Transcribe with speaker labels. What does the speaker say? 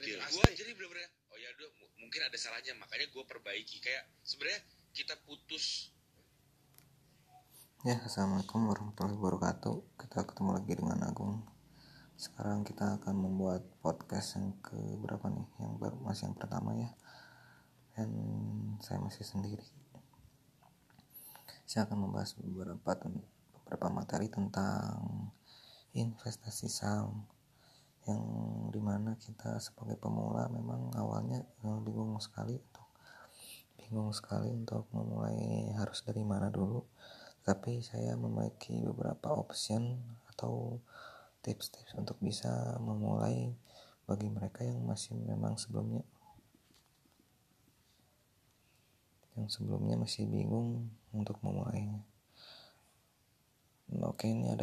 Speaker 1: jadi.
Speaker 2: Gua jadi bener-bener oh ya udah mu- mungkin ada salahnya makanya gue perbaiki kayak sebenarnya kita putus
Speaker 3: Ya, Assalamualaikum warahmatullahi wabarakatuh. Kita ketemu lagi dengan Agung. Sekarang kita akan membuat podcast yang ke berapa nih? Yang baru masih yang pertama ya. Dan saya masih sendiri. Saya akan membahas beberapa beberapa materi tentang investasi saham yang di mana kita sebagai pemula memang awalnya eh, bingung sekali untuk bingung sekali untuk memulai harus dari mana dulu tapi saya memiliki beberapa option atau tips-tips untuk bisa memulai bagi mereka yang masih memang sebelumnya yang sebelumnya masih bingung untuk memulainya. Oke, ini ada